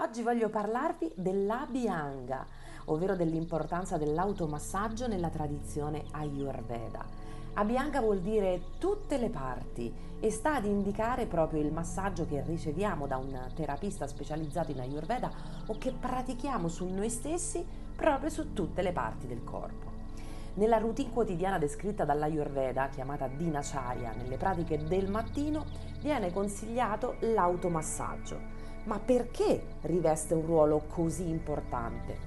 Oggi voglio parlarvi dell'Abhyanga, ovvero dell'importanza dell'automassaggio nella tradizione Ayurveda. Abhyanga vuol dire tutte le parti e sta ad indicare proprio il massaggio che riceviamo da un terapista specializzato in Ayurveda o che pratichiamo su noi stessi proprio su tutte le parti del corpo. Nella routine quotidiana descritta dall'Ayurveda, chiamata Dinacharya, nelle pratiche del mattino viene consigliato l'automassaggio ma perché riveste un ruolo così importante?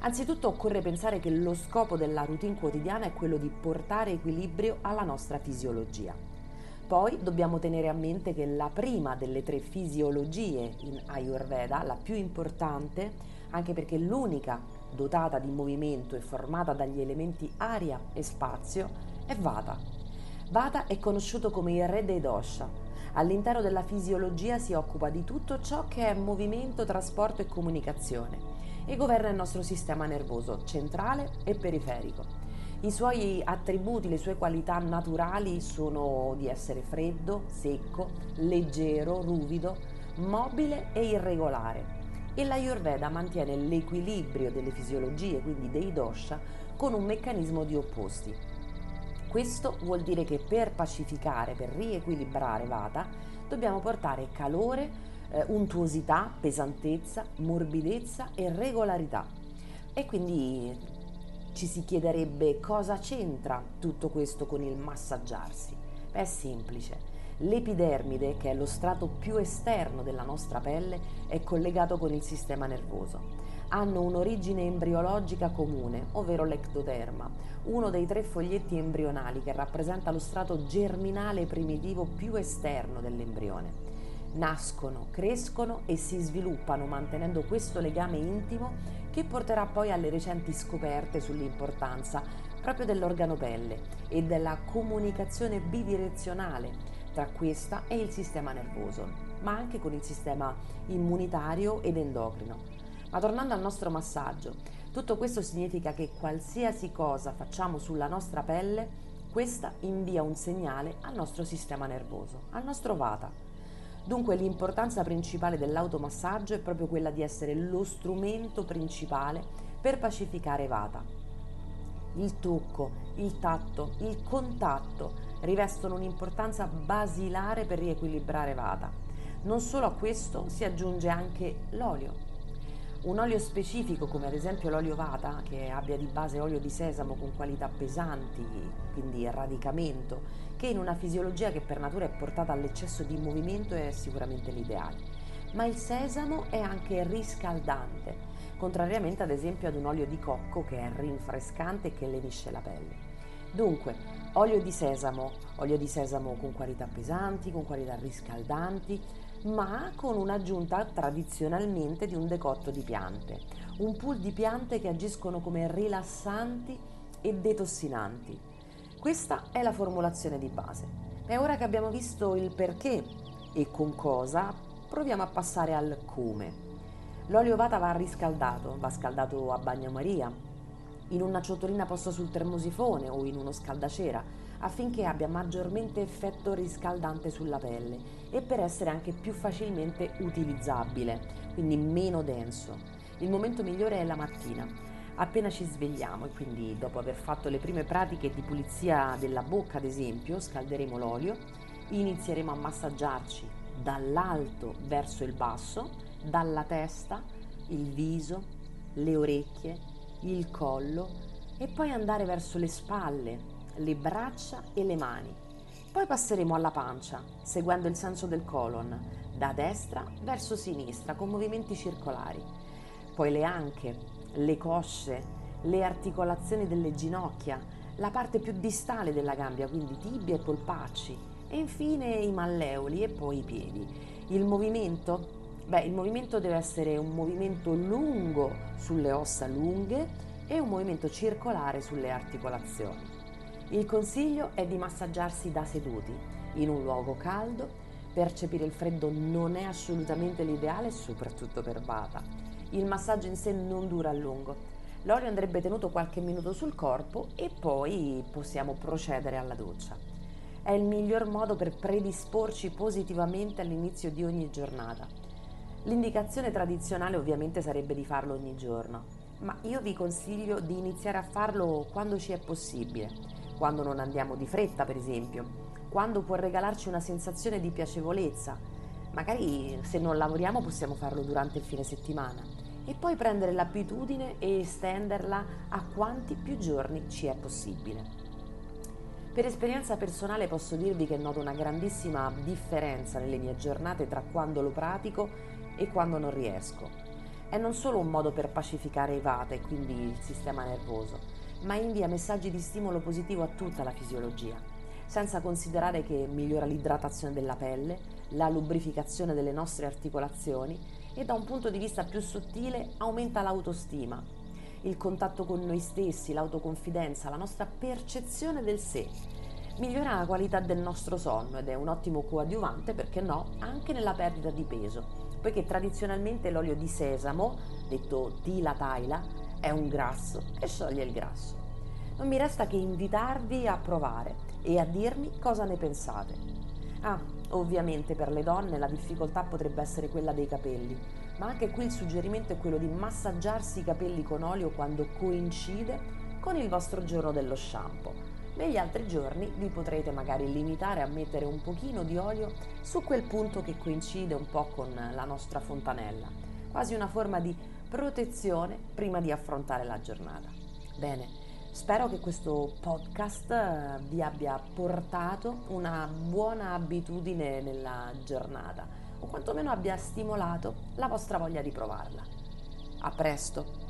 Anzitutto occorre pensare che lo scopo della routine quotidiana è quello di portare equilibrio alla nostra fisiologia. Poi dobbiamo tenere a mente che la prima delle tre fisiologie in Ayurveda, la più importante, anche perché l'unica dotata di movimento e formata dagli elementi aria e spazio, è Vata. Vata è conosciuto come il re dei dosha, All'interno della fisiologia si occupa di tutto ciò che è movimento, trasporto e comunicazione e governa il nostro sistema nervoso centrale e periferico. I suoi attributi, le sue qualità naturali sono di essere freddo, secco, leggero, ruvido, mobile e irregolare. E l'Ayurveda mantiene l'equilibrio delle fisiologie, quindi dei dosha, con un meccanismo di opposti. Questo vuol dire che per pacificare, per riequilibrare Vata, dobbiamo portare calore, eh, untuosità, pesantezza, morbidezza e regolarità. E quindi ci si chiederebbe cosa c'entra tutto questo con il massaggiarsi. Beh, è semplice. L'epidermide, che è lo strato più esterno della nostra pelle, è collegato con il sistema nervoso hanno un'origine embriologica comune, ovvero l'ectoderma, uno dei tre foglietti embrionali che rappresenta lo strato germinale primitivo più esterno dell'embrione. Nascono, crescono e si sviluppano mantenendo questo legame intimo che porterà poi alle recenti scoperte sull'importanza proprio dell'organo pelle e della comunicazione bidirezionale tra questa e il sistema nervoso, ma anche con il sistema immunitario ed endocrino. Ma tornando al nostro massaggio, tutto questo significa che qualsiasi cosa facciamo sulla nostra pelle, questa invia un segnale al nostro sistema nervoso, al nostro vata. Dunque l'importanza principale dell'automassaggio è proprio quella di essere lo strumento principale per pacificare vata. Il tocco, il tatto, il contatto rivestono un'importanza basilare per riequilibrare vata. Non solo a questo si aggiunge anche l'olio, un olio specifico come ad esempio l'olio vata che abbia di base olio di sesamo con qualità pesanti, quindi radicamento, che in una fisiologia che per natura è portata all'eccesso di movimento è sicuramente l'ideale. Ma il sesamo è anche riscaldante, contrariamente ad esempio ad un olio di cocco che è rinfrescante e che lenisce la pelle. Dunque, olio di sesamo, olio di sesamo con qualità pesanti, con qualità riscaldanti, ma con un'aggiunta tradizionalmente di un decotto di piante, un pool di piante che agiscono come rilassanti e detossinanti. Questa è la formulazione di base. E ora che abbiamo visto il perché e con cosa, proviamo a passare al come. L'olio vata va riscaldato, va scaldato a bagnomaria, in una ciotolina posta sul termosifone o in uno scaldacera affinché abbia maggiormente effetto riscaldante sulla pelle e per essere anche più facilmente utilizzabile, quindi meno denso. Il momento migliore è la mattina, appena ci svegliamo e quindi dopo aver fatto le prime pratiche di pulizia della bocca ad esempio, scalderemo l'olio, inizieremo a massaggiarci dall'alto verso il basso, dalla testa, il viso, le orecchie, il collo e poi andare verso le spalle, le braccia e le mani. Poi passeremo alla pancia, seguendo il senso del colon, da destra verso sinistra con movimenti circolari. Poi le anche, le cosce, le articolazioni delle ginocchia, la parte più distale della gambia, quindi tibia e polpacci, e infine i malleoli e poi i piedi. Il movimento? Beh, il movimento deve essere un movimento lungo sulle ossa lunghe e un movimento circolare sulle articolazioni. Il consiglio è di massaggiarsi da seduti, in un luogo caldo. Percepire il freddo non è assolutamente l'ideale, soprattutto per Vata. Il massaggio in sé non dura a lungo. L'olio andrebbe tenuto qualche minuto sul corpo e poi possiamo procedere alla doccia. È il miglior modo per predisporci positivamente all'inizio di ogni giornata. L'indicazione tradizionale ovviamente sarebbe di farlo ogni giorno, ma io vi consiglio di iniziare a farlo quando ci è possibile, quando non andiamo di fretta per esempio, quando può regalarci una sensazione di piacevolezza. Magari se non lavoriamo possiamo farlo durante il fine settimana e poi prendere l'abitudine e estenderla a quanti più giorni ci è possibile. Per esperienza personale posso dirvi che noto una grandissima differenza nelle mie giornate tra quando lo pratico e quando non riesco. È non solo un modo per pacificare i vata e quindi il sistema nervoso, ma invia messaggi di stimolo positivo a tutta la fisiologia, senza considerare che migliora l'idratazione della pelle, la lubrificazione delle nostre articolazioni e da un punto di vista più sottile aumenta l'autostima, il contatto con noi stessi, l'autoconfidenza, la nostra percezione del sé. Migliora la qualità del nostro sonno ed è un ottimo coadiuvante, perché no, anche nella perdita di peso, poiché tradizionalmente l'olio di sesamo, detto tila taila, è un grasso e scioglie il grasso. Non mi resta che invitarvi a provare e a dirmi cosa ne pensate. Ah, ovviamente per le donne la difficoltà potrebbe essere quella dei capelli, ma anche qui il suggerimento è quello di massaggiarsi i capelli con olio quando coincide con il vostro giorno dello shampoo. Negli altri giorni vi potrete magari limitare a mettere un pochino di olio su quel punto che coincide un po' con la nostra fontanella, quasi una forma di protezione prima di affrontare la giornata. Bene, spero che questo podcast eh, vi abbia portato una buona abitudine nella giornata o quantomeno abbia stimolato la vostra voglia di provarla. A presto!